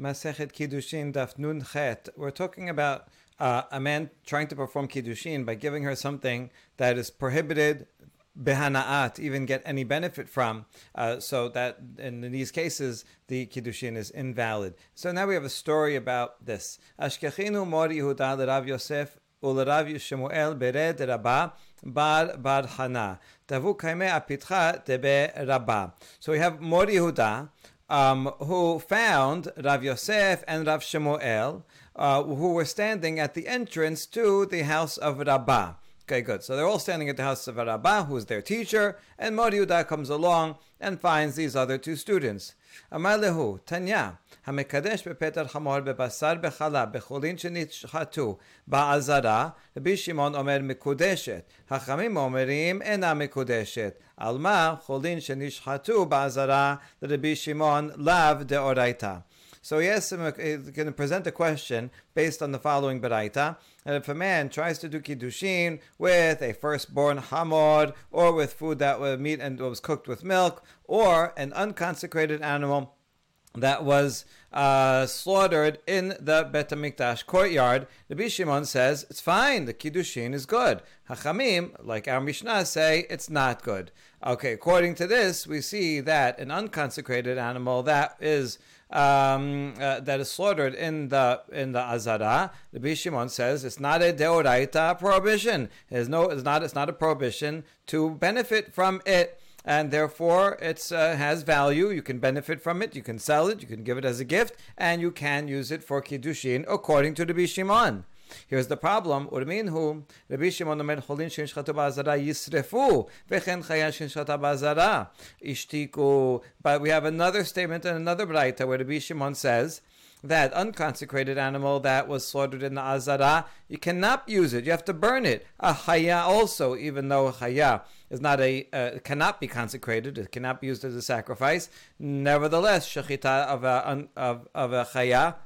Masechet Kiddushin Daf Nun Chet. We're talking about uh, a man trying to perform Kiddushin by giving her something that is prohibited behana'at, even get any benefit from. Uh, so that in these cases, the Kiddushin is invalid. So now we have a story about this. Ashkechinu mor Yehuda Rav Yosef ולרב שמואל ברד רבה bar bar hana. Tavu kaime apitcha debe rabba. So we have Mor Yehuda, um, who found Rav Yosef and Rav Shemuel, uh, who were standing at the entrance to the house of Rabbah. Okay, good. So they're all standing at the house of Rabbah, who is their teacher, and Mor Yehuda comes along and finds these other two students. אמר להו, תניא, המקדש בפטר חמור בבשר בחלב, בחולין שנשחטו בעזרה, רבי שמעון אומר מקודשת. חכמים אומרים אינה מקודשת. על מה חולין שנשחטו בעזרה לרבי שמעון לאו דאורייתא. So he asks him, he's going to present a question based on the following baraita. And if a man tries to do kiddushin with a firstborn hamor, or with food that was meat and was cooked with milk, or an unconsecrated animal that was uh, slaughtered in the Bet HaMikdash courtyard, Rabbi Shimon says it's fine. The kiddushin is good. Hachamim, like our Mishnah, say it's not good. Okay, according to this, we see that an unconsecrated animal that is um, uh, that is slaughtered in the in the azara, the Bishimon says it's not a deoraita prohibition. It's no, it's not. It's not a prohibition to benefit from it. And therefore, it uh, has value. You can benefit from it. You can sell it. You can give it as a gift, and you can use it for kiddushin according to the Bishimon. Here's the problem. Rabbi Shimon omer cholin shenshchatu ba'azara yisrefu, chaya shenshchata ba'azara ishtiku. But we have another statement and another braita where Rabbi Shimon says that unconsecrated animal that was slaughtered in the azara, you cannot use it. You have to burn it. A chaya also, even though a chaya is not a uh, cannot be consecrated, it cannot be used as a sacrifice. Nevertheless, shechita of a of, of a chaya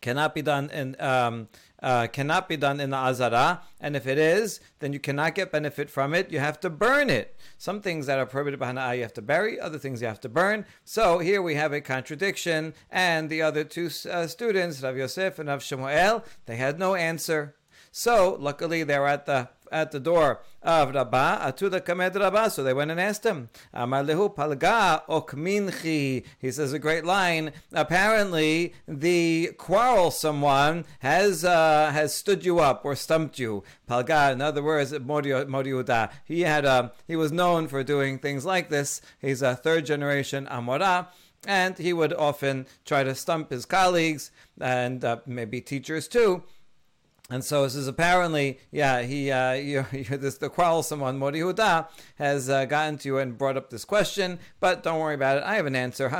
cannot be done in um, uh, cannot be done in the azara, and if it is, then you cannot get benefit from it. You have to burn it. Some things that are prohibited by Hana'ah you have to bury, other things you have to burn. So here we have a contradiction, and the other two uh, students, Rav Yosef and Rav Shemuel, they had no answer. So luckily they're at the at the door of Rabbah, Atuda Kamed Rabbah. So they went and asked him, Amar lehu palga okminchi. He says a great line. Apparently, the quarrelsome one has uh, has stood you up or stumped you. Palga, in other words, Moriuda. He had uh, he was known for doing things like this. He's a third generation Amora and he would often try to stump his colleagues and uh, maybe teachers too. And so this is apparently, yeah, he, uh, you, you, this, the quarrelsome one, Mori Huda, has uh, gotten to you and brought up this question, but don't worry about it. I have an answer. Here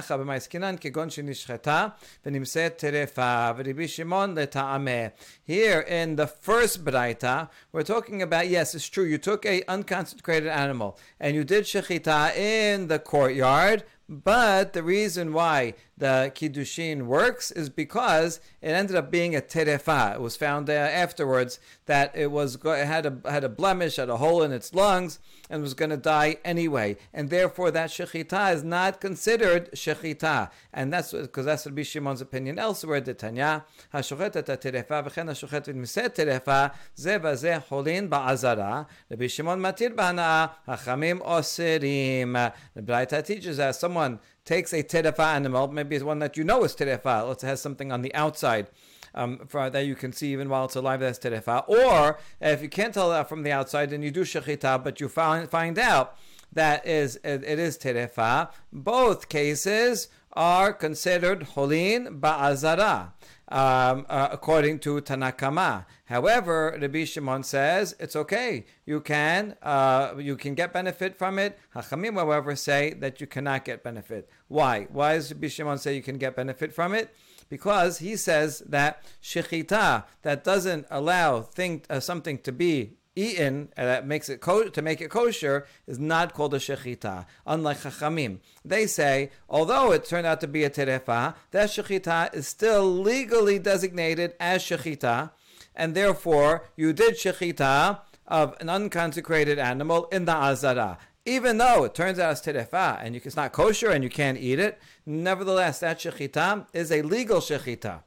in the first Braita, we're talking about, yes, it's true, you took a unconsecrated animal and you did shechita in the courtyard, but the reason why the kiddushin works is because it ended up being a terefa. It was found uh, afterwards that it was it had a had a blemish, had a hole in its lungs, and was going to die anyway. And therefore, that shechita is not considered shechita, and that's because that's Rabbi Shimon's opinion. Elsewhere, the Tanya hashochet et terefa v'chen hashochet v'miset terefa ze v'ze holin ba'azara. Rabbi Shimon matir b'hana hachamim osirim. The Braita teaches that someone takes a terefa animal, maybe it's one that you know is terefa, it has something on the outside. Um, for, that you can see even while it's alive, that's terefa. Or if you can't tell that from the outside, then you do shechita, but you find, find out that is it, it is terefa. Both cases are considered holin ba'azara um, uh, according to Tanakama. However, Rabbi Shimon says it's okay. You can uh, you can get benefit from it. Hachamim, however, say that you cannot get benefit. Why? Why does Rabbi Shimon say you can get benefit from it? Because he says that shechita that doesn't allow thing, uh, something to be eaten and that makes it to make it kosher is not called a shechita. Unlike chachamim, they say although it turned out to be a terefa, that shechita is still legally designated as shechita, and therefore you did shechita of an unconsecrated animal in the azara even though it turns out it's terefa and it's not kosher and you can't eat it, nevertheless, that shechita is a legal shechita.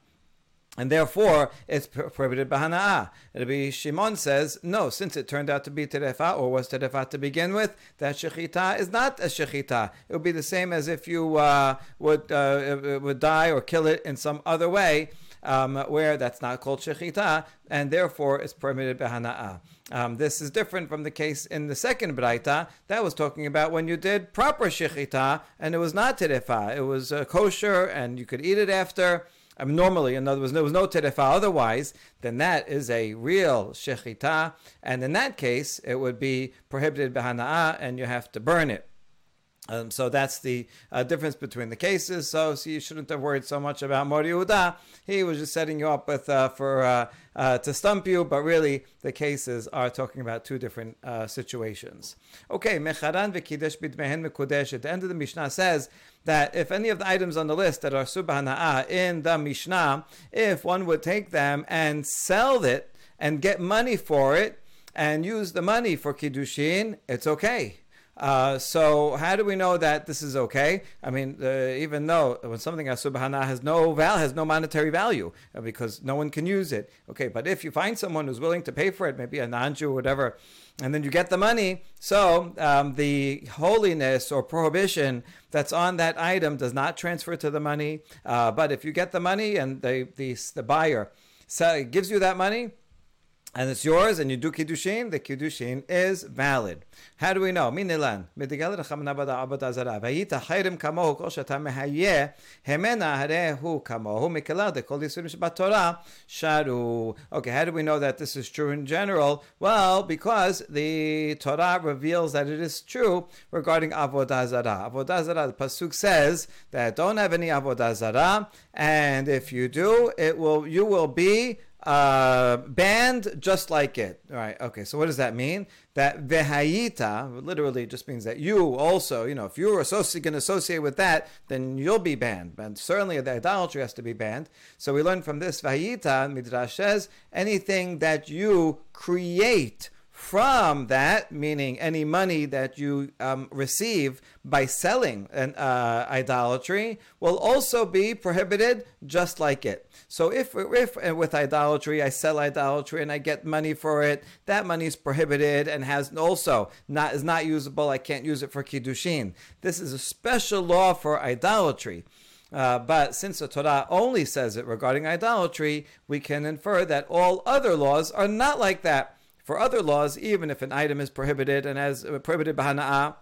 And therefore, it's prohibited b'hana'ah. Rabbi Shimon says, no, since it turned out to be terefa, or was terefa to begin with, that shechita is not a shechita. It would be the same as if you uh, would, uh, would die or kill it in some other way, um, where that's not called shechita, and therefore it's permitted b'hana'ah. Um, this is different from the case in the second braita that was talking about when you did proper shechita and it was not terefa. It was uh, kosher and you could eat it after. I mean, normally, in other words, there was no terefa otherwise, then that is a real shechita, and in that case, it would be prohibited b'hana'ah, and you have to burn it. Um, so that's the uh, difference between the cases. So, so, you shouldn't have worried so much about Mori Uda. He was just setting you up with uh, for uh, uh, to stump you, but really the cases are talking about two different uh, situations. Okay, mecharan v'kidesh bidmehen mekudesh. At the end of the Mishnah says that if any of the items on the list that are subhana'ah in the Mishnah, if one would take them and sell it and get money for it and use the money for kiddushin, it's okay. Uh, so how do we know that this is okay? I mean, uh, even though when something as subhana has no val has no monetary value uh, because no one can use it. Okay, but if you find someone who's willing to pay for it, maybe a non-Jew or whatever, and then you get the money, so um, the holiness or prohibition that's on that item does not transfer to the money. Uh, but if you get the money and the the, the buyer so gives you that money and it's yours, and you do kiddushin, the kiddushin is valid. How do we know? Minilan. Okay, how do we know that this is true in general? Well, because the Torah reveals that it is true regarding avodah zara. Avodah zara, the pasuk says that don't have any avodah zara, and if you do, it will you will be uh, banned just like it. All right. Okay. So what does that mean? That vehayita literally just means that you also, you know, if you're associate, going to associate with that, then you'll be banned. And certainly the idolatry has to be banned. So we learn from this vehayita midrash says anything that you create from that, meaning any money that you um, receive by selling an uh, idolatry, will also be prohibited just like it. So if, if uh, with idolatry I sell idolatry and I get money for it, that money is prohibited and has also not is not usable. I can't use it for kiddushin. This is a special law for idolatry. Uh, but since the Torah only says it regarding idolatry, we can infer that all other laws are not like that. For other laws, even if an item is prohibited and has uh, prohibited bahana'ah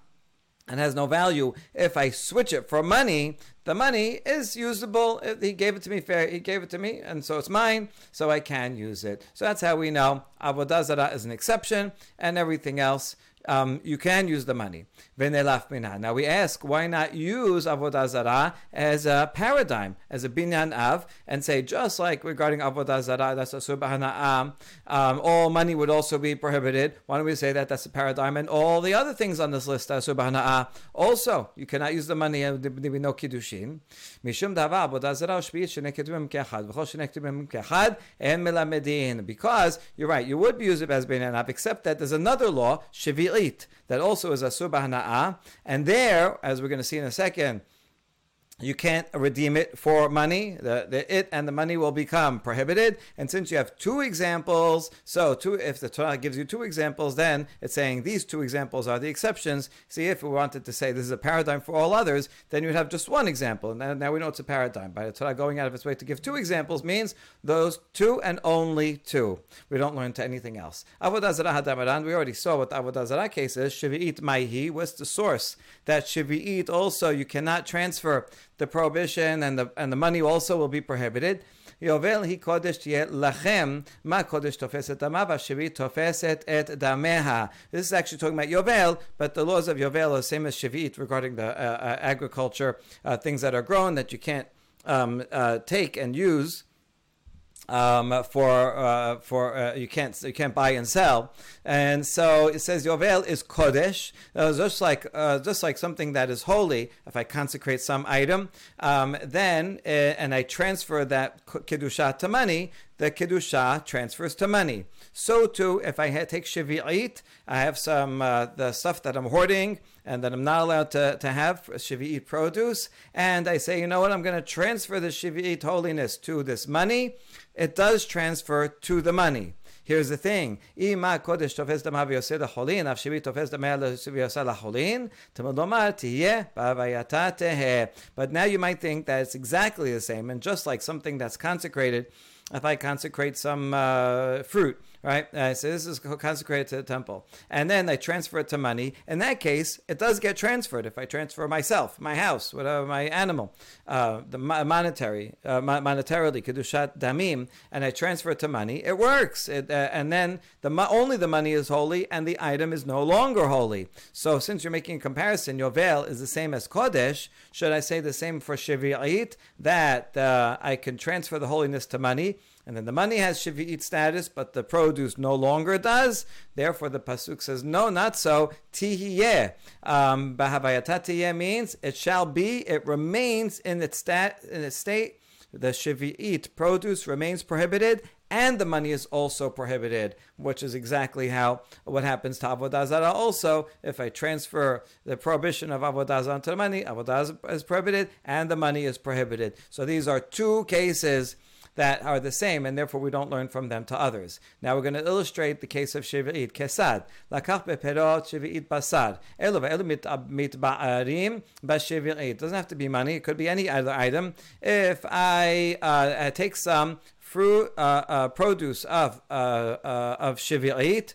and has no value, if I switch it for money, the money is usable. He gave it to me fair. He gave it to me, and so it's mine, so I can use it. So that's how we know avodah zarah is an exception, and everything else um, you can use the money. Now we ask, why not use Avodah Zarah as a paradigm, as a binyan av, and say, just like regarding Avodah Zarah, that's a subhana'am, um, all money would also be prohibited. Why don't we say that that's a paradigm, and all the other things on this list, are subhana'ah, also, you cannot use the money, and there will no kiddushin. Mishum dava Avodah Zarah shvi'it sheneketubim kechad, v'chol sheneketubim kechad, and. Because, you're right, you would be used as binyan av, except that there's another law, that also is a subhana'ah. And there, as we're going to see in a second, you can't redeem it for money. The, the it and the money will become prohibited. And since you have two examples, so two, if the Torah gives you two examples, then it's saying these two examples are the exceptions. See, if we wanted to say this is a paradigm for all others, then you'd have just one example. And now we know it's a paradigm. By the Torah going out of its way to give two examples means those two and only two. We don't learn to anything else. Avodah Zarah Hadamaran, we already saw what Avodah Zarah case is. Shivi'it Maihi, what's the source? That Shivi'it also, you cannot transfer the prohibition and the and the money also will be prohibited. This is actually talking about Yovel, but the laws of Yovel are the same as Shavi'it regarding the uh, uh, agriculture, uh, things that are grown that you can't um, uh, take and use um, for uh, for uh, you can't you can't buy and sell, and so it says Yovel is kodesh, uh, just like uh, just like something that is holy. If I consecrate some item, um, then uh, and I transfer that kedusha to money, the kedusha transfers to money. So too, if I take shvi'it, I have some uh, the stuff that I'm hoarding and that I'm not allowed to, to have shvi'it produce, and I say, you know what, I'm going to transfer the shvi'it holiness to this money. It does transfer to the money. Here's the thing. But now you might think that it's exactly the same, and just like something that's consecrated, if I consecrate some uh, fruit right? Uh, so this is consecrated to the temple. And then I transfer it to money. In that case, it does get transferred if I transfer myself, my house, whatever, my animal, uh, the monetary, uh, monetarily, kedushat damim, and I transfer it to money, it works. It, uh, and then the only the money is holy and the item is no longer holy. So since you're making a comparison, Yovel is the same as Kodesh, should I say the same for Shevi'it, that uh, I can transfer the holiness to money, and then the money has Shavi'it status, but the produce no longer does. Therefore, the Pasuk says, no, not so. Tihiyeh. Um, means it shall be, it remains in its, stat, in its state. The Shavi'it produce remains prohibited, and the money is also prohibited, which is exactly how what happens to avodah zarah. Also, if I transfer the prohibition of avodah zarah to the money, avodah is prohibited, and the money is prohibited. So these are two cases that are the same, and therefore we don't learn from them to others. Now we're going to illustrate the case of Shivi'it. Kesad. Lakach beperot Shivi'it basar. Elu ve'elu mitba'arim b'Shivi'it. Doesn't have to be money. It could be any other item. If I uh, take some fruit, uh, uh, produce of, uh, uh, of Shivi'it,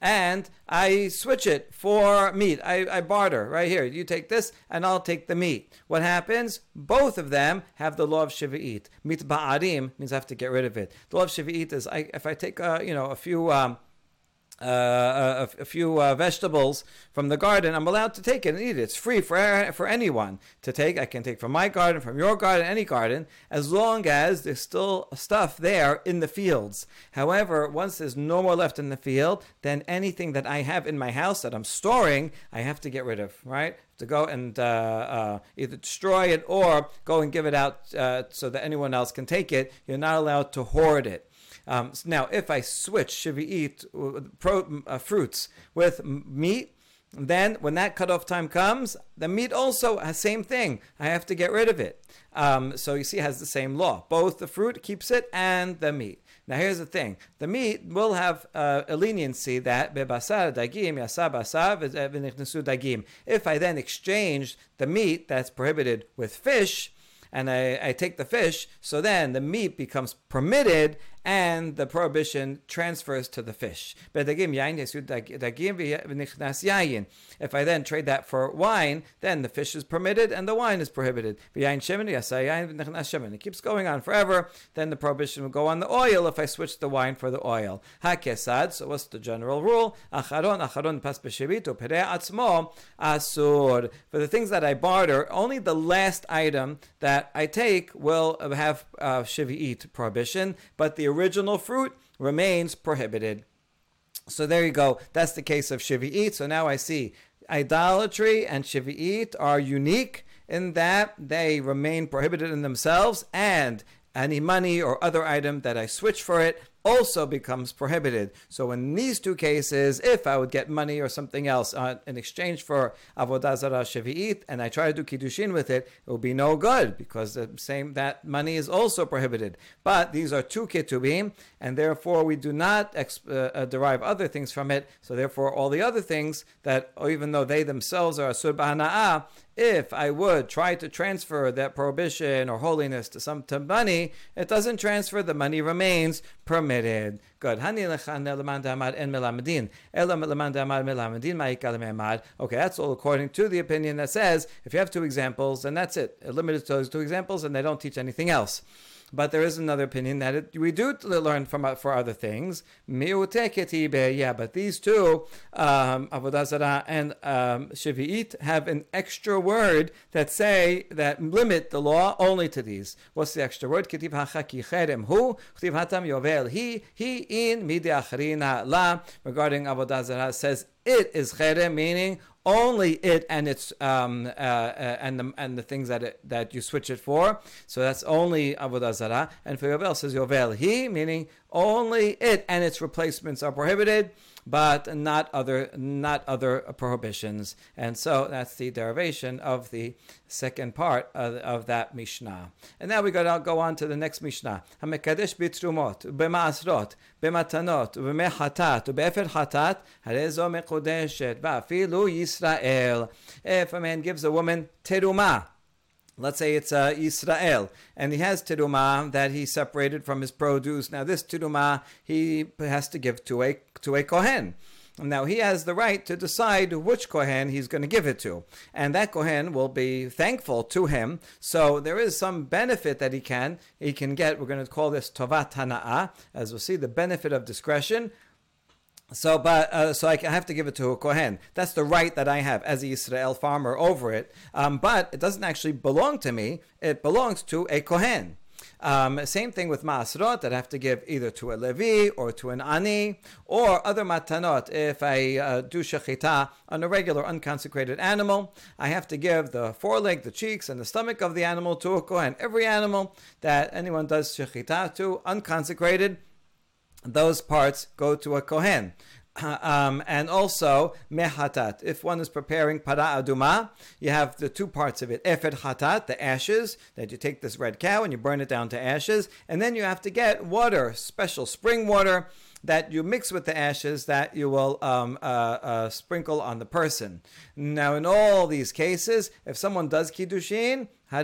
and I switch it for meat. I, I, barter right here. You take this, and I'll take the meat. What happens? Both of them have the law of shiva'it. Mit ba'arim means I have to get rid of it. The law of shiva'it is I, if I take uh, you know a few. Um, uh, a, a, few uh, vegetables from the garden, I'm allowed to take it and eat it. It's free for for anyone to take. I can take from my garden, from your garden, any garden, as long as there's still stuff there in the fields. However, once there's no more left in the field, then anything that I have in my house that I'm storing, I have to get rid of. Right? To go and uh, uh either destroy it or go and give it out uh, so that anyone else can take it. You're not allowed to hoard it. Um, now, if I switch Shavi'it uh, pro, uh, fruits with meat, then when that cutoff time comes, the meat also has same thing. I have to get rid of it. Um, so you see, it has the same law. Both the fruit keeps it and the meat. Now here's the thing: the meat will have uh, a leniency that bebasar dagim dagim. If I then exchange the meat that's prohibited with fish, and I, I take the fish, so then the meat becomes permitted and the prohibition transfers to the fish. If I then trade that for wine, then the fish is permitted and the wine is prohibited. It keeps going on forever. Then the prohibition will go on the oil if I switch the wine for the oil. So what's the general rule? For the things that I barter, only the last item that I take will have uh, prohibition, but the original fruit remains prohibited. So there you go. That's the case of Shivi'it. So now I see idolatry and Shivi'it are unique in that they remain prohibited in themselves and any money or other item that I switch for it also becomes prohibited. So in these two cases, if I would get money or something else uh, in exchange for avodah zarah shavi'it, and I try to do kiddushin with it, it will be no good because the same that money is also prohibited. But these are two ketubim, and therefore we do not uh, uh, derive other things from it. So therefore, all the other things that, even though they themselves are asur b'hana'ah, if I would try to transfer that prohibition or holiness to some to money, it doesn't transfer. The money remains permitted. Good. Okay, that's all according to the opinion that says if you have two examples, then that's it. Limited to those two examples, and they don't teach anything else. But there is another opinion that it, we do learn from uh, for other things. Yeah, but these two, um, Avodah Zarah and um, Shavi'it, have an extra word that say that limit the law only to these. What's the extra word? Ketiv hachaki cherem hu, ketiv hatam yovel he, he in midi la. Regarding Avodah Zarah says it is cherem, meaning only it and its um, uh, uh, and the and the things that it, that you switch it for. So that's only avodah zarah. And for yovel says yovel he, meaning only it and its replacements are prohibited but not other not other prohibitions. And so that's the derivation of the second part of, of that Mishnah. And now we got to go on to the next Mishnah. Hamekadesh bitrumot, b'maasrot, b'matanot, b'mehatat, b'efer hatat, harezo mekudeshet, ba'afilu Yisrael. If a man gives a woman terumah, Let's say it's uh, Israel, and he has terumah that he separated from his produce. Now, this terumah he has to give to a to a kohen. Now he has the right to decide which Kohen he's going to give it to. And that Kohen will be thankful to him. So there is some benefit that he can he can get. We're going to call this Tovat as we'll see, the benefit of discretion. So, but uh, so I have to give it to a kohen. That's the right that I have as a Israel farmer over it. Um, but it doesn't actually belong to me. It belongs to a kohen. Um, same thing with maasrot that I have to give either to a levi or to an ani or other matanot. If I uh, do shechita on a regular unconsecrated animal, I have to give the foreleg, the cheeks, and the stomach of the animal to a kohen. Every animal that anyone does shechita to, unconsecrated, those parts go to a kohen. Um, and also mehatat. If one is preparing para aduma, you have the two parts of it. Efer hatat, the ashes that you take this red cow and you burn it down to ashes, and then you have to get water, special spring water that you mix with the ashes that you will um, uh, uh, sprinkle on the person. Now, in all these cases, if someone does kiddushin, the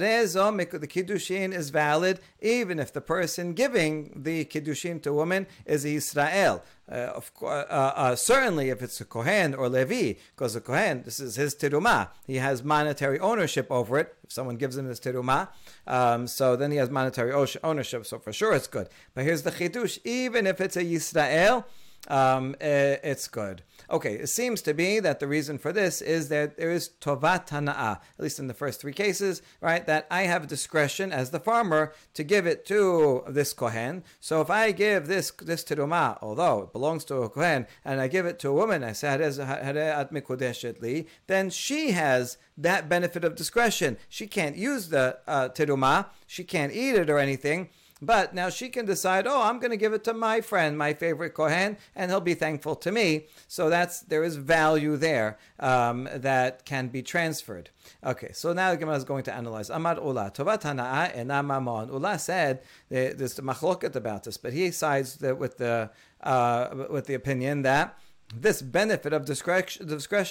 kiddushin is valid even if the person giving the kiddushin to a woman is Israel. Uh, of course, uh, uh, certainly if it's a kohen or levi, because a kohen, this is his tirumah. He has monetary ownership over it. If someone gives him his tirumah, um, so then he has monetary ownership. So for sure it's good. But here's the chidush: even if it's a Yisrael, um, it's good. Okay, it seems to be that the reason for this is that there is tovat hana'ah, at least in the first three cases, right? That I have discretion as the farmer to give it to this kohen. So if I give this this terumah, although it belongs to a kohen, and I give it to a woman, I say then she has that benefit of discretion. She can't use the uh, terumah, she can't eat it or anything. But now she can decide, oh, I'm going to give it to my friend, my favorite Kohen, and he'll be thankful to me. So that's there is value there um, that can be transferred. Okay, so now the Gemara is going to analyze. Amar Ula, Tovat Hana'a and Amamon. Ula said there's the machloket about this, but he sides with the uh, with the opinion that this benefit of discretion,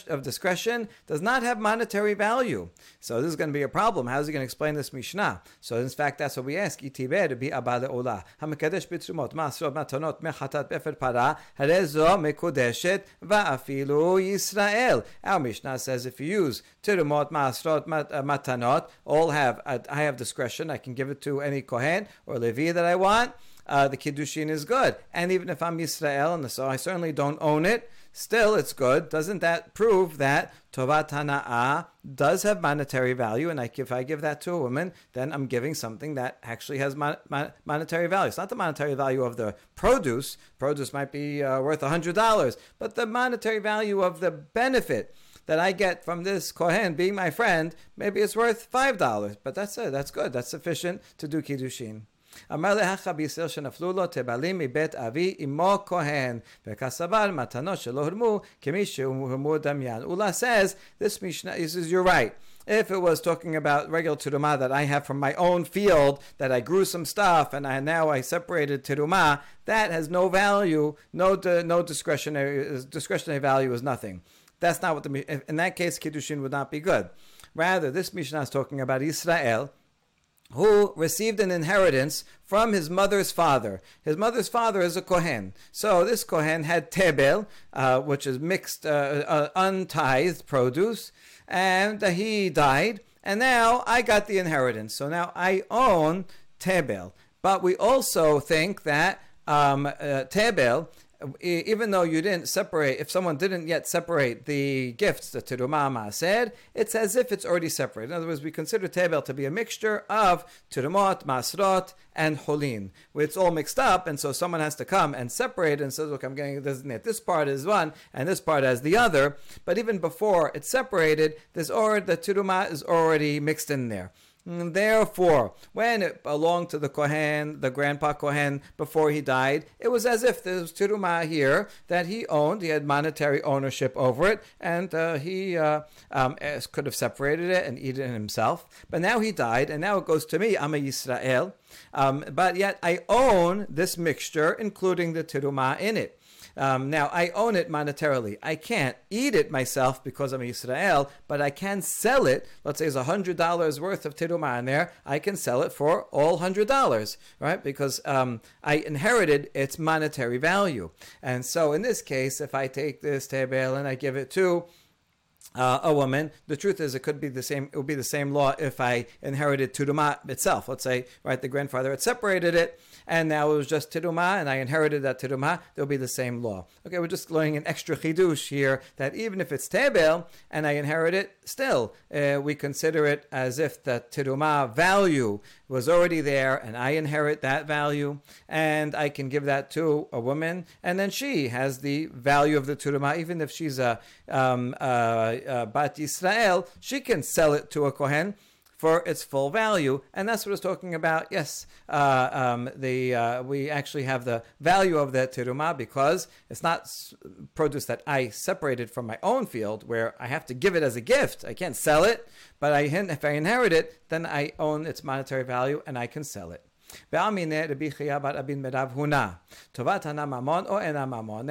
of discretion does not have monetary value. So this is going to be a problem. How is he going to explain this Mishnah? So in fact, that's what we ask. Itiber be abale ola. Hamekadesh bitrumot masrot matonot mechatat befer para harezo mekodeshet va'afilu Yisrael. Our Mishnah says if you use tirumot masrot uh, matanot, all have I have discretion. I can give it to any kohen or levi that I want uh, the kiddushin is good. And even if I'm Yisrael, and so I certainly don't own it, still it's good. Doesn't that prove that tovat hana'ah does have monetary value? And like if I give that to a woman, then I'm giving something that actually has mon- mon- monetary value. It's not the monetary value of the produce. Produce might be uh, worth $100, but the monetary value of the benefit that I get from this Kohen being my friend, maybe it's worth $5. But that's it. That's good. That's sufficient to do Kiddushin. אמר להכה בישראל שנפלו לו תבלים מבית אבי אמו כהן, וכסבר מתנות שלא הורמו כמי שהורמו דמיין. Ula says, this Mishnah, he says, you're right. If it was talking about regular terumah that I have from my own field, that I grew some stuff and I now I separated terumah, that has no value, no no discretionary discretionary value is nothing. That's not what the in that case kiddushin would not be good. Rather, this Mishnah is talking about Israel who received an inheritance from his mother's father. His mother's father is a Kohen. So this Kohen had Tebel, uh, which is mixed, uh, uh, untithed produce, and he died. And now I got the inheritance. So now I own Tebel. But we also think that um, uh, Tebel even though you didn't separate, if someone didn't yet separate the gifts, the terumah said, it's as if it's already separate. In other words, we consider tebel to be a mixture of terumot, masrot, and holin. Where it's all mixed up, and so someone has to come and separate and says, look, I'm going to designate this part as one and this part as the other. But even before it's separated, there's already the terumah is already mixed in there. Therefore, when it belonged to the Kohen, the grandpa Kohen, before he died, it was as if there was Tirumah here that he owned. He had monetary ownership over it, and uh, he uh, um, could have separated it and eaten it himself. But now he died, and now it goes to me. I'm a Yisrael. Um, but yet I own this mixture, including the Tirumah in it. Um, now, I own it monetarily. I can't eat it myself because I'm a Yisrael, but I can sell it. Let's say there's $100 worth of Tirumah in there. I can sell it for all $100, right? Because um, I inherited its monetary value. And so in this case, if I take this Tebel and I give it to uh, a woman. The truth is, it could be the same. It would be the same law if I inherited Tuduma itself. Let's say, right, the grandfather had separated it, and now it was just Tiruma, and I inherited that Tiruma, there'll be the same law. Okay, we're just learning an extra chidush here that even if it's Tebel and I inherit it, still uh, we consider it as if the Tiruma value was already there and I inherit that value and I can give that to a woman and then she has the value of the Tiruma, even if she's a, um, uh, a Bat Yisrael, she can sell it to a Kohen for its full value, and that's what it's talking about. Yes, uh, um, the uh, we actually have the value of that teruma because it's not produce that I separated from my own field, where I have to give it as a gift. I can't sell it, but I if I inherit it, then I own its monetary value and I can sell it. Now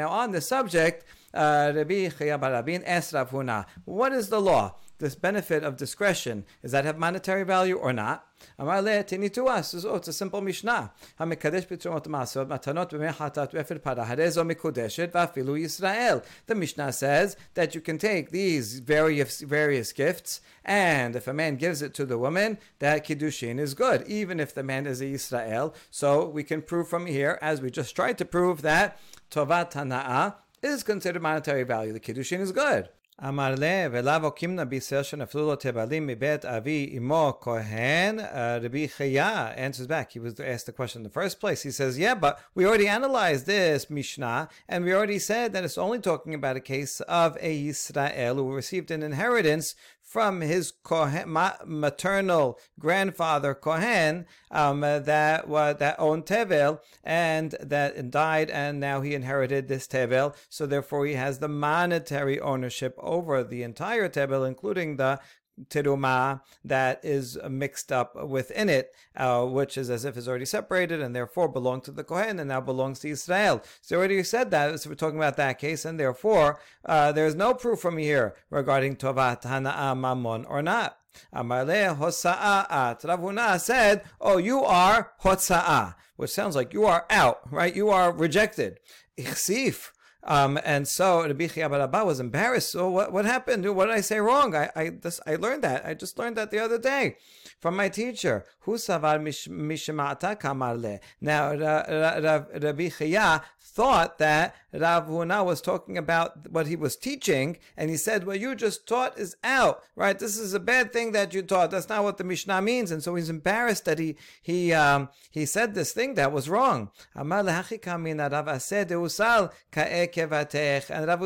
on the subject, uh, Rabbi Chaya bar Rabin asked Rav Huna, what is the law? This benefit of discretion, does that have monetary value or not? Amar le tini to us. Oh, it's a simple Mishnah. Hamikadesh b'tzumot masot matanot b'mechatat v'efir para harezo mikudeshet v'afilu Yisrael. The Mishnah says that you can take these various various gifts, and if a man gives it to the woman, that kiddushin is good, even if the man is a Yisrael. So we can prove from here, as we just tried to prove, that tovat hana'ah is considered monetary value. The kiddushin is good. אמר לה, ולאו קימנה בישראל שנפלו לו תבלים מבית אבי אמו כהן, Rabbi Chaya answers back. He was asked the question in the first place. He says, yeah, but we already analyzed this Mishnah, and we already said that it's only talking about a case of a Yisrael who received an inheritance from his Kohen, maternal grandfather Kohen um, that that owned Tevel and that died, and now he inherited this Tevel. So therefore, he has the monetary ownership over the entire Tevel, including the teruma that is mixed up within it, uh, which is as if it's already separated and therefore belonged to the Kohen and now belongs to Israel. So already said that, so we're talking about that case, and therefore uh, there's no proof from here regarding Tovat Hana'a Mammon or not. Amarle Hosa'at. Rav Huna said, Oh, you are Hosa'ah, which sounds like you are out, right? You are rejected. Ichsif. Um, and so Rabbi Chia was embarrassed. So what, what happened? What did I say wrong? I, I, this, I learned that. I just learned that the other day from my teacher. Who savar mishmata kamarle. Now, Rabbi Chia thought that Rav Huna was talking about what he was teaching, and he said, "What you just taught is out, right? This is a bad thing that you taught. That's not what the Mishnah means." And so he's embarrassed that he he um, he said this thing that was wrong. And Rav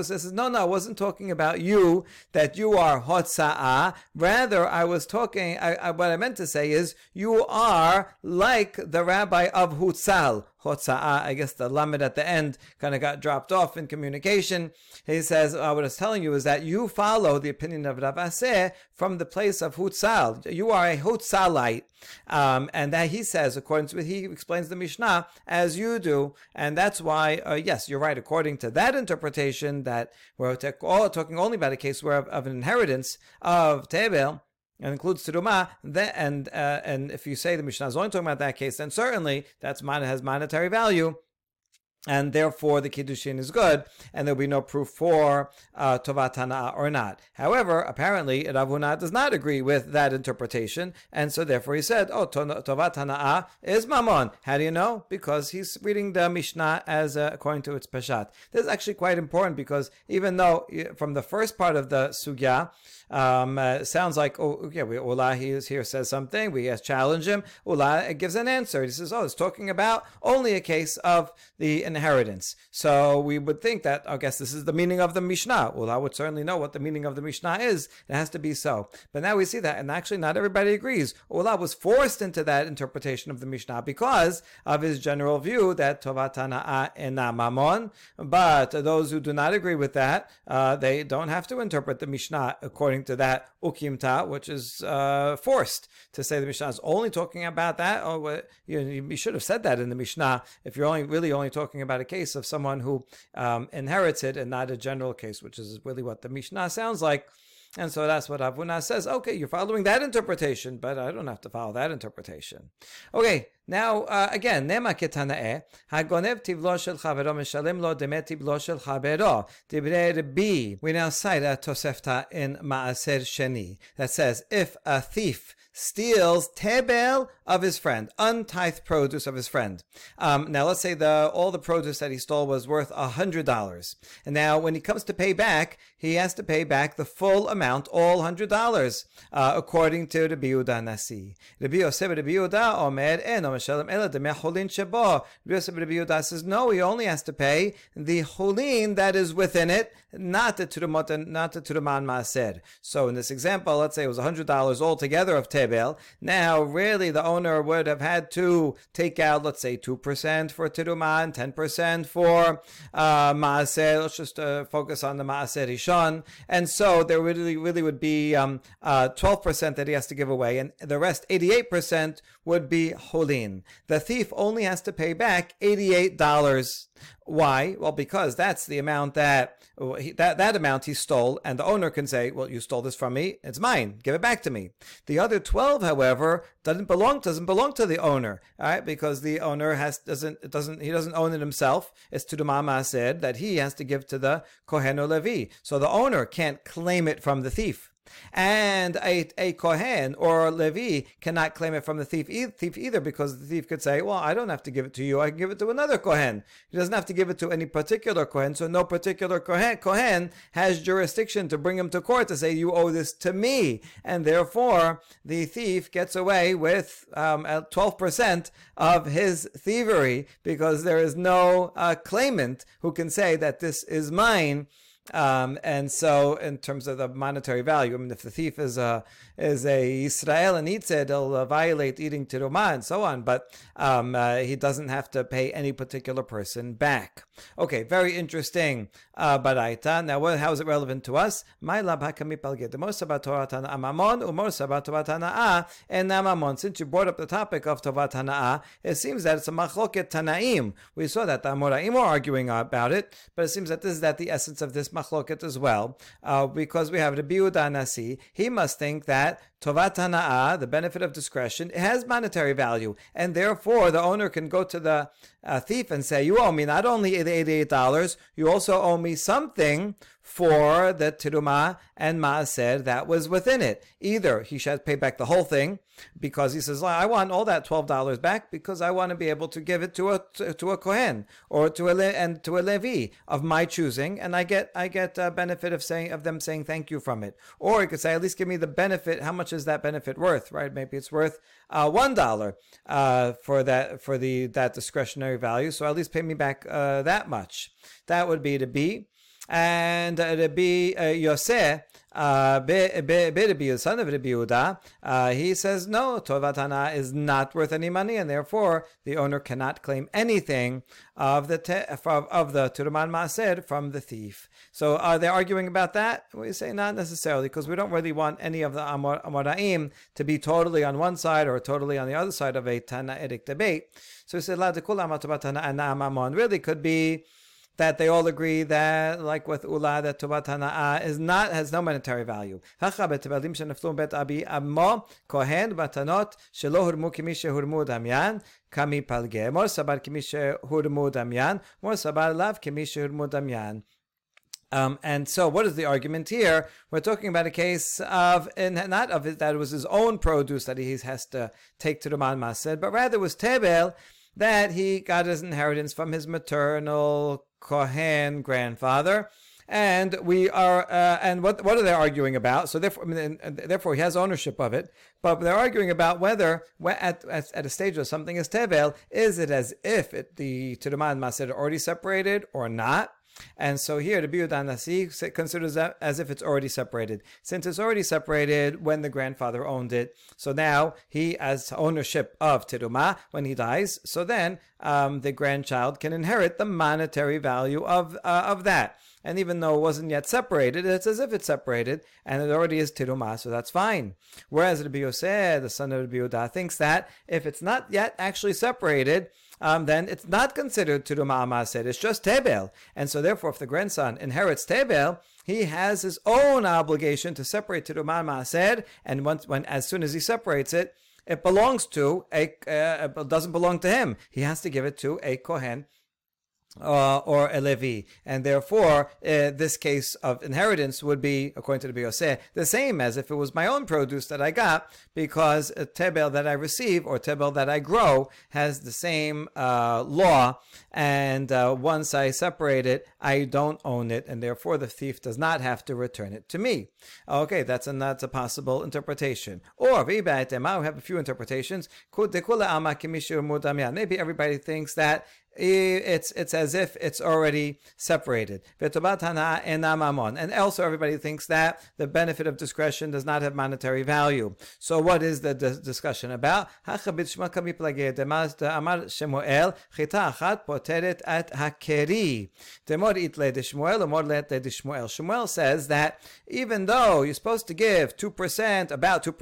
says, "No, no, I wasn't talking about you. That you are hotzaah. Rather, I was talking. I, I, what I meant to say is you are like the rabbi of Hutzal." Hotza'ah. I guess the lamed at the end kind of got dropped off in communication. He says, uh, what I was telling you is that you follow the opinion of Rav Aseh from the place of Hutzal. You are a Hutzalite. Um, and that he says, according to he explains the Mishnah, as you do. And that's why, uh, yes, you're right. According to that interpretation, that we're talking only about a case where of, of an inheritance of Tebel, and includes teruma, and uh, and if you say the Mishnah is only talking about that case, then certainly that's has monetary value. and therefore the kiddushin is good, and there'll be no proof for uh, tovat hana'a or not. However, apparently Rav Huna does not agree with that interpretation, and so therefore he said, "Oh, tovat hana'a is mamon." How do you know? Because he's reading the Mishnah as uh, according to its peshat. This is actually quite important because even though from the first part of the sugya um, uh, sounds like, oh, yeah, we, Ula he is here says something. We challenge him. Ula gives an answer. He says, oh, it's talking about only a case of the inheritance. So we would think that, I guess this is the meaning of the Mishnah. Ula would certainly know what the meaning of the Mishnah is. It has to be so. But now we see that, and actually not everybody agrees. Ula was forced into that interpretation of the Mishnah because of his general view that Tovatana ena mamon. But those who do not agree with that, uh, they don't have to interpret the Mishnah according according to that ukimta, which is uh, forced to say the Mishnah is only talking about that. Or oh, you, you should have said that in the Mishnah if you're only really only talking about a case of someone who um, inherits it and not a general case, which is really what the Mishnah sounds like. And so that's what Rav Huna says. Okay, you're following that interpretation, but I don't have to follow that interpretation. Okay, now uh, again, Nema ketanae, hagonev tivlo shel chavero meshalem lo demet tivlo shel chavero. Dibre B. We now cite a Tosefta in Maaser Sheni that says, if a thief steals tebel of his friend, untithed produce of his friend. Um, now, let's say the all the produce that he stole was worth a hundred dollars, and now when he comes to pay back, he has to pay back the full amount, all hundred dollars, uh, according to the Biuda Nasi. The Yosef Rabbi Yehuda Omer eno meshalem ela demecholin shebo. Rabbi Yosef Rabbi Yehuda says no, he only has to pay the holin that is within it, not the turumot, not the turuman maaser. So in this example, let's say it was hundred dollars altogether of tebel now, really, the owner would have had to take out, let's say, 2% for Tiruman, 10% for uh, Maaser. Let's just uh, focus on the Maaser Rishon. And so there really, really would be um, uh, 12% that he has to give away, and the rest, 88%, would be Holin. The thief only has to pay back $88. Why? Well, because that's the amount that that that amount he stole, and the owner can say, "Well, you stole this from me; it's mine. Give it back to me." The other twelve, however, doesn't belong doesn't belong to the owner, all right? Because the owner has doesn't doesn't he doesn't own it himself. It's to the mama said that he has to give to the kohen or levi. So the owner can't claim it from the thief. And a, a Kohen or Levi cannot claim it from the thief, e- thief either because the thief could say, Well, I don't have to give it to you, I can give it to another Kohen. He doesn't have to give it to any particular Kohen, so no particular Kohen, Kohen has jurisdiction to bring him to court to say, You owe this to me. And therefore, the thief gets away with um, 12% of his thievery because there is no uh, claimant who can say that this is mine um, and so, in terms of the monetary value, I mean, if the thief is a is a Israel and eats it, he'll uh, violate eating teruma and so on. But um, uh, he doesn't have to pay any particular person back. Okay, very interesting. Uh, baraita. Now, what, how is it relevant to us? My lab amamon, and amamon. Since you brought up the topic of Tovatana, it seems that it's a machloket tanaim. We saw that the Amoraim were arguing about it, but it seems that this is that the essence of this machloket as well, uh, because we have Biuda Nasi. He must think that Tovat Hana'ah, the benefit of discretion, has monetary value, and therefore the owner can go to the uh, thief and say, "You owe me not only the eighty-eight dollars, you also owe me something for the tiruma and maaser that was within it. Either he should pay back the whole thing because he says, "I want all that twelve dollars back because I want to be able to give it to a to, a kohen or to a and to a levi of my choosing, and I get I get a benefit of saying of them saying thank you from it." Or he could say, "At least give me the benefit. How much is that benefit worth? Right? Maybe it's worth uh, one dollar uh, for that for the that discretionary value. So at least pay me back uh, that much." That would be to be and Rabbi uh, Yosef, uh, Rabbi son of Rabbi Yehuda, uh, he says no, Tovatana is not worth any money, and therefore the owner cannot claim anything of the te- of the Turman Maaser from the thief. So are they arguing about that? We say not necessarily, because we don't really want any of the Amor, Amoraim to be totally on one side or totally on the other side of a Tanaitic debate. So we say La Really could be that they all agree that, like with Ula, that Tovat Hana'ah is not, has no monetary value. Kohen batanot shelo hurmu kimi shehurmu damyan kami palge. Mor sabar kimi shehurmu damyan, mor sabar lav kimi shehurmu damyan. Um, and so, what is the argument here? We're talking about a case of, not of it, that it was his own produce that he has to take to the Man Mased, but rather was Tebel that he got his inheritance from his maternal Kohen grandfather. And we are, uh, and what what are they arguing about? So therefore, I mean, therefore, he has ownership of it. But they're arguing about whether, at, at, at a stage where something is tevel, is it as if it, the Tuduman Mased already separated or not? And so here, the Biudan Nasi considers that as if it's already separated. Since it's already separated when the grandfather owned it, so now he has ownership of Tiruma when he dies. So then um, the grandchild can inherit the monetary value of uh, of that. And even though it wasn't yet separated, it's as if it's separated, and it already is tiruma, so that's fine. Whereas the Yosef, the son of the Biuda, thinks that if it's not yet actually separated, um, then it's not considered Turuma Amaser. It's just Tebel. And so therefore, if the grandson inherits Tebel, he has his own obligation to separate Turuma Amaser. And once, when, as soon as he separates it, it belongs to a, uh, it doesn't belong to him. He has to give it to a Kohen uh, or a Levi. And therefore, uh, this case of inheritance would be, according to the Biose, the same as if it was my own produce that I got, because a tebel that I receive or tebel that I grow has the same uh, law. And uh, once I separate it, I don't own it, and therefore the thief does not have to return it to me. Okay, that's a, that's a possible interpretation. Or, we have a few interpretations. Maybe everybody thinks that it's it's as if it's already separated. And also everybody thinks that the benefit of discretion does not have monetary value. So what is the discussion about? Shmuel says that even though you're supposed to give 2%, about 2%,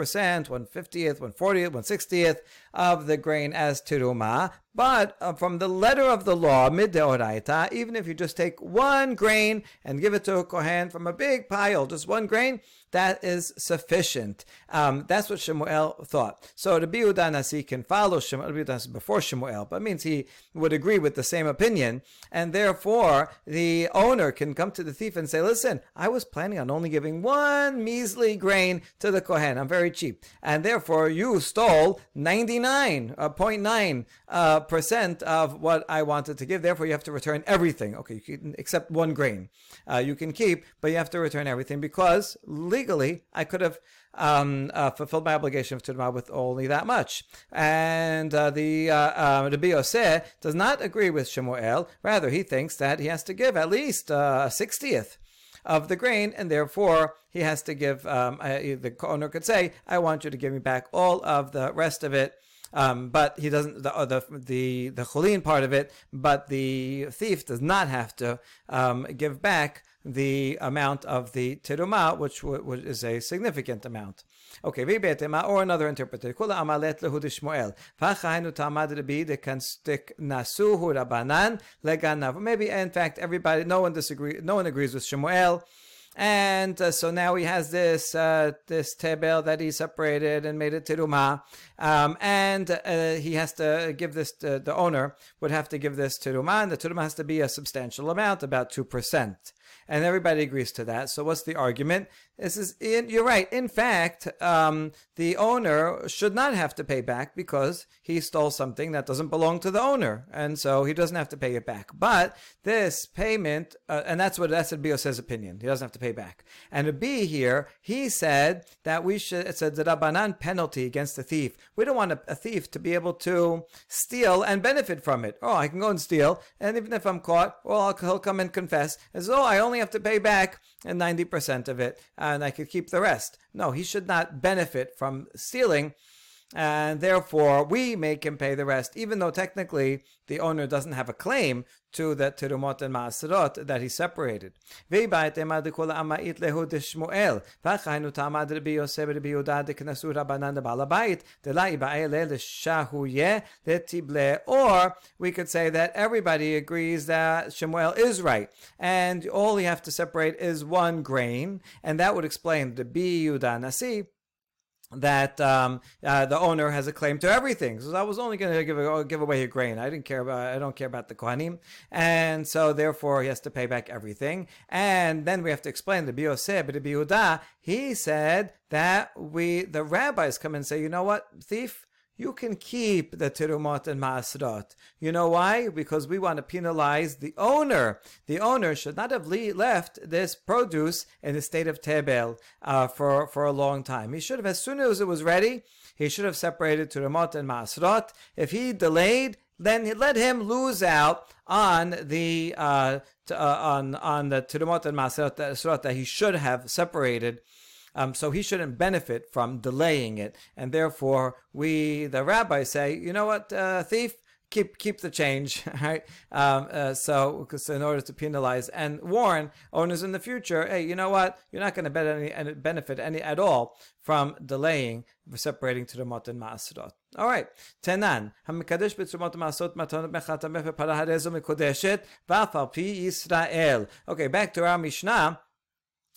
150th, 140th, 160th of the grain as tiruma, but uh, from the letter of the law, mid deoraita, even if you just take one grain and give it to a kohen from a big pile, just one grain, that is sufficient. Um, that's what Shemuel thought. So the Biuda Nasi can follow Shemuel before Shemuel, but means he would agree with the same opinion, and therefore the owner can come to the thief and say, "Listen, I was planning on only giving one measly grain to the kohen. I'm very cheap, and therefore you stole ninety nine point nine uh, percent of what I wanted to give. Therefore, you have to return everything. Okay, you can accept one grain. Uh, you can keep, but you have to return everything because." Legally, I could have um, uh, fulfilled my obligation of teruma with only that much. And uh, the uh, uh, does not agree with Shemuel. Rather, he thinks that he has to give at least uh, a sixtieth of the grain, and therefore he has to give. Um, uh, the owner could say, "I want you to give me back all of the rest of it." Um, but he doesn't the the the the cholin part of it. But the thief does not have to um, give back the amount of the teruma, which w- w- is a significant amount. Okay, or another interpreter. Kula amalet lehu. Fachainu tamad dekanstik nasuhu rabanan leganav. Maybe in fact everybody, no one disagree, no one agrees with Shemuel. And uh, so now he has this uh, this tebel that he separated and made it teruma, um, and uh, he has to give this to, the owner would have to give this teruma, and the teruma has to be a substantial amount, about two percent and everybody agrees to that. So what's the argument? This is in, you're right. In fact, um, the owner should not have to pay back because he stole something that doesn't belong to the owner, and so he doesn't have to pay it back. But this payment, uh, and that's what that's Bio says opinion. He doesn't have to pay back. And a B here, he said that we should. It's a drabanan penalty against the thief. We don't want a, a thief to be able to steal and benefit from it. Oh, I can go and steal, and even if I'm caught, well, I'll, he'll come and confess as though I only have to pay back 90% of it and I could keep the rest. No, he should not benefit from stealing and therefore we make him pay the rest, even though technically the owner doesn't have a claim to the tirumot and maasrot that he separated. Or we could say that everybody agrees that Shemuel is right, and all you have to separate is one grain, and that would explain the Biyuda Nasi that um, uh, the owner has a claim to everything. So I was only going to give give away a grain. I didn't care about. I don't care about the kohanim, and so therefore he has to pay back everything. And then we have to explain the bioseh, the biuda. He said that we the rabbis come and say, you know what, thief you can keep the tirumot and maasrot. You know why? Because we want to penalize the owner. The owner should not have le- left this produce in a state of tebel uh, for, for a long time. He should have, as soon as it was ready, he should have separated tirumot and maasrot. If he delayed, then let him lose out on the uh, t- uh, on on the tirumot and maasrot that he should have separated um, so he shouldn't benefit from delaying it. And therefore, we, the rabbis, say, you know what, uh, thief, keep keep the change, right? Um, uh, so, because in order to penalize and warn owners in the future, hey, you know what? You're not going to benefit any at all from delaying separating to the motin maasrot. All right, tenan hamikadesh b'tzumot matonot mechatameh v'para harezo mikodeshet v'afal pi Yisrael. Okay, back to our Mishnah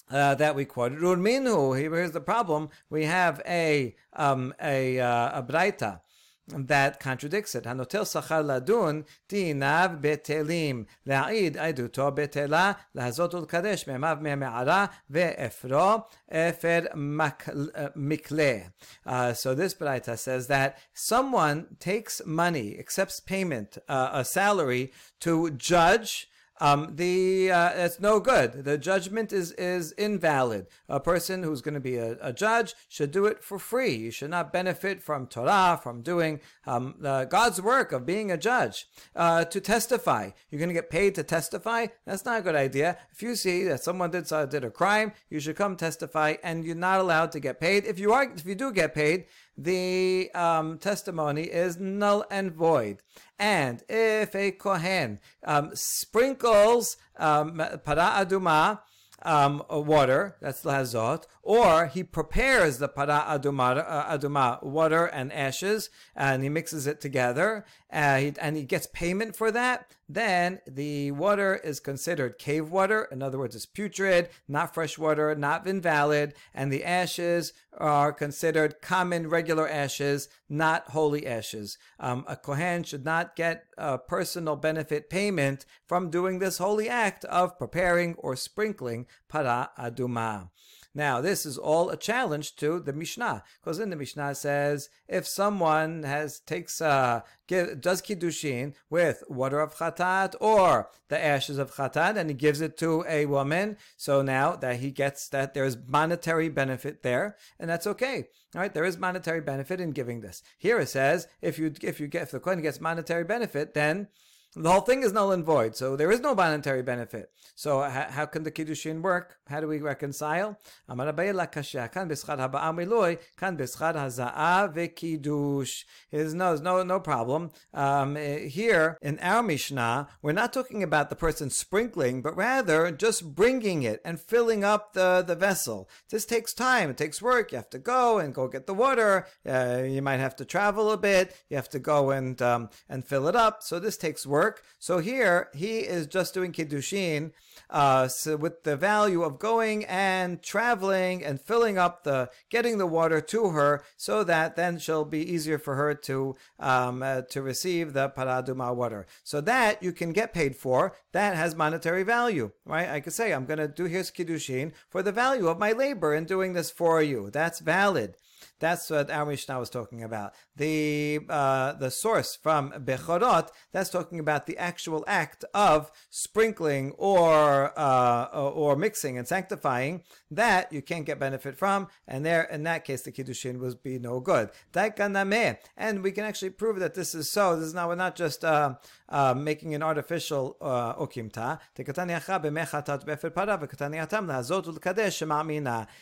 uh, that we quoted. Urminu, here's the problem. We have a um, a, uh, a braita that contradicts it. Hanotel sachar ladun tinav betelim la'id aiduto betela lahazot ulkadesh me'mav me'me'ara ve'efro efer mikle. Uh, so this braita says that someone takes money, accepts payment, uh, a salary to judge um, the uh, it's no good. The judgment is is invalid. A person who's going to be a, a, judge should do it for free. You should not benefit from Torah, from doing um, uh, God's work of being a judge. Uh, to testify, you're going to get paid to testify. That's not a good idea. If you see that someone did uh, did a crime, you should come testify, and you're not allowed to get paid. If you are, if you do get paid, the um, testimony is null and void. And if a kohen um, sprinkles um, aduma um, water, that's lahazot, or he prepares the para aduma, uh, aduma water and ashes, and he mixes it together, uh, and he gets payment for that, then the water is considered cave water. In other words, it's putrid, not fresh water, not invalid, and the ashes are considered common, regular ashes, not holy ashes. Um, a Kohen should not get a personal benefit payment from doing this holy act of preparing or sprinkling para aduma. Now, this is all a challenge to the Mishnah, because in the Mishnah says if someone has takes uh, give, does kiddushin with water of chatat or the ashes of chatat, and he gives it to a woman, so now that he gets that there is monetary benefit there, and that's okay. All right, there is monetary benefit in giving this. Here it says if you if you get if the kohen gets monetary benefit, then the whole thing is null and void, so there is no monetary benefit. So how, can the kiddushin work? How do we reconcile? Kan There's no, no, no problem. Um, here in our Mishnah, we're not talking about the person sprinkling, but rather just bringing it and filling up the, the vessel. This takes time. It takes work. You have to go and go get the water. Uh, you might have to travel a bit. You have to go and um, and fill it up. So this takes work work. So here he is just doing kiddushin uh, so with the value of going and traveling and filling up the getting the water to her, so that then she'll be easier for her to um, uh, to receive the paraduma water. So that you can get paid for. That has monetary value, right? I could say I'm going to do here's kiddushin for the value of my labor in doing this for you. That's valid. That's what our Mishnah was talking about. The uh, the source from Bechorot, that's talking about the actual act of sprinkling or uh, or mixing and sanctifying that you can't get benefit from, and there in that case the kiddushin would be no good. And we can actually prove that this is so. This is not we're not just uh, uh, making an artificial uh, okimta.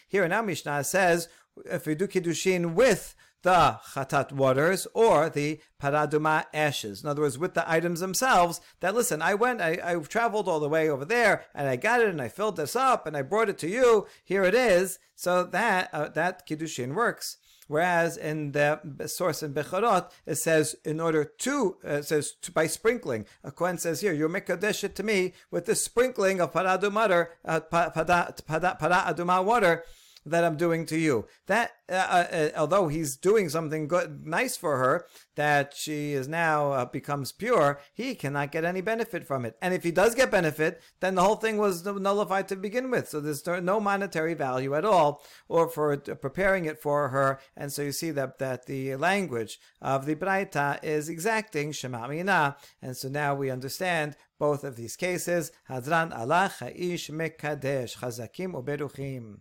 Here in our Mishnah says if we do kiddushin with the chatat waters or the paraduma ashes. In other words, with the items themselves, that listen, I went, I, I traveled all the way over there and I got it and I filled this up and I brought it to you. Here it is. So that, uh, that kiddushin works. Whereas in the source in Bechorot, it says in order to, uh, it says to, by sprinkling. A Kohen says here, you make mekadesh it to me with the sprinkling of paradu uh, water that I'm doing to you. That, uh, uh, although he's doing something good, nice for her, that she is now uh, becomes pure, he cannot get any benefit from it. And if he does get benefit, then the whole thing was nullified to begin with. So there's no monetary value at all, or for preparing it for her. And so you see that that the language of the Braita is exacting Shema Mina. And so now we understand both of these cases. Hadran Allah Cha'ish Mekadesh Chazakim Uberuchim.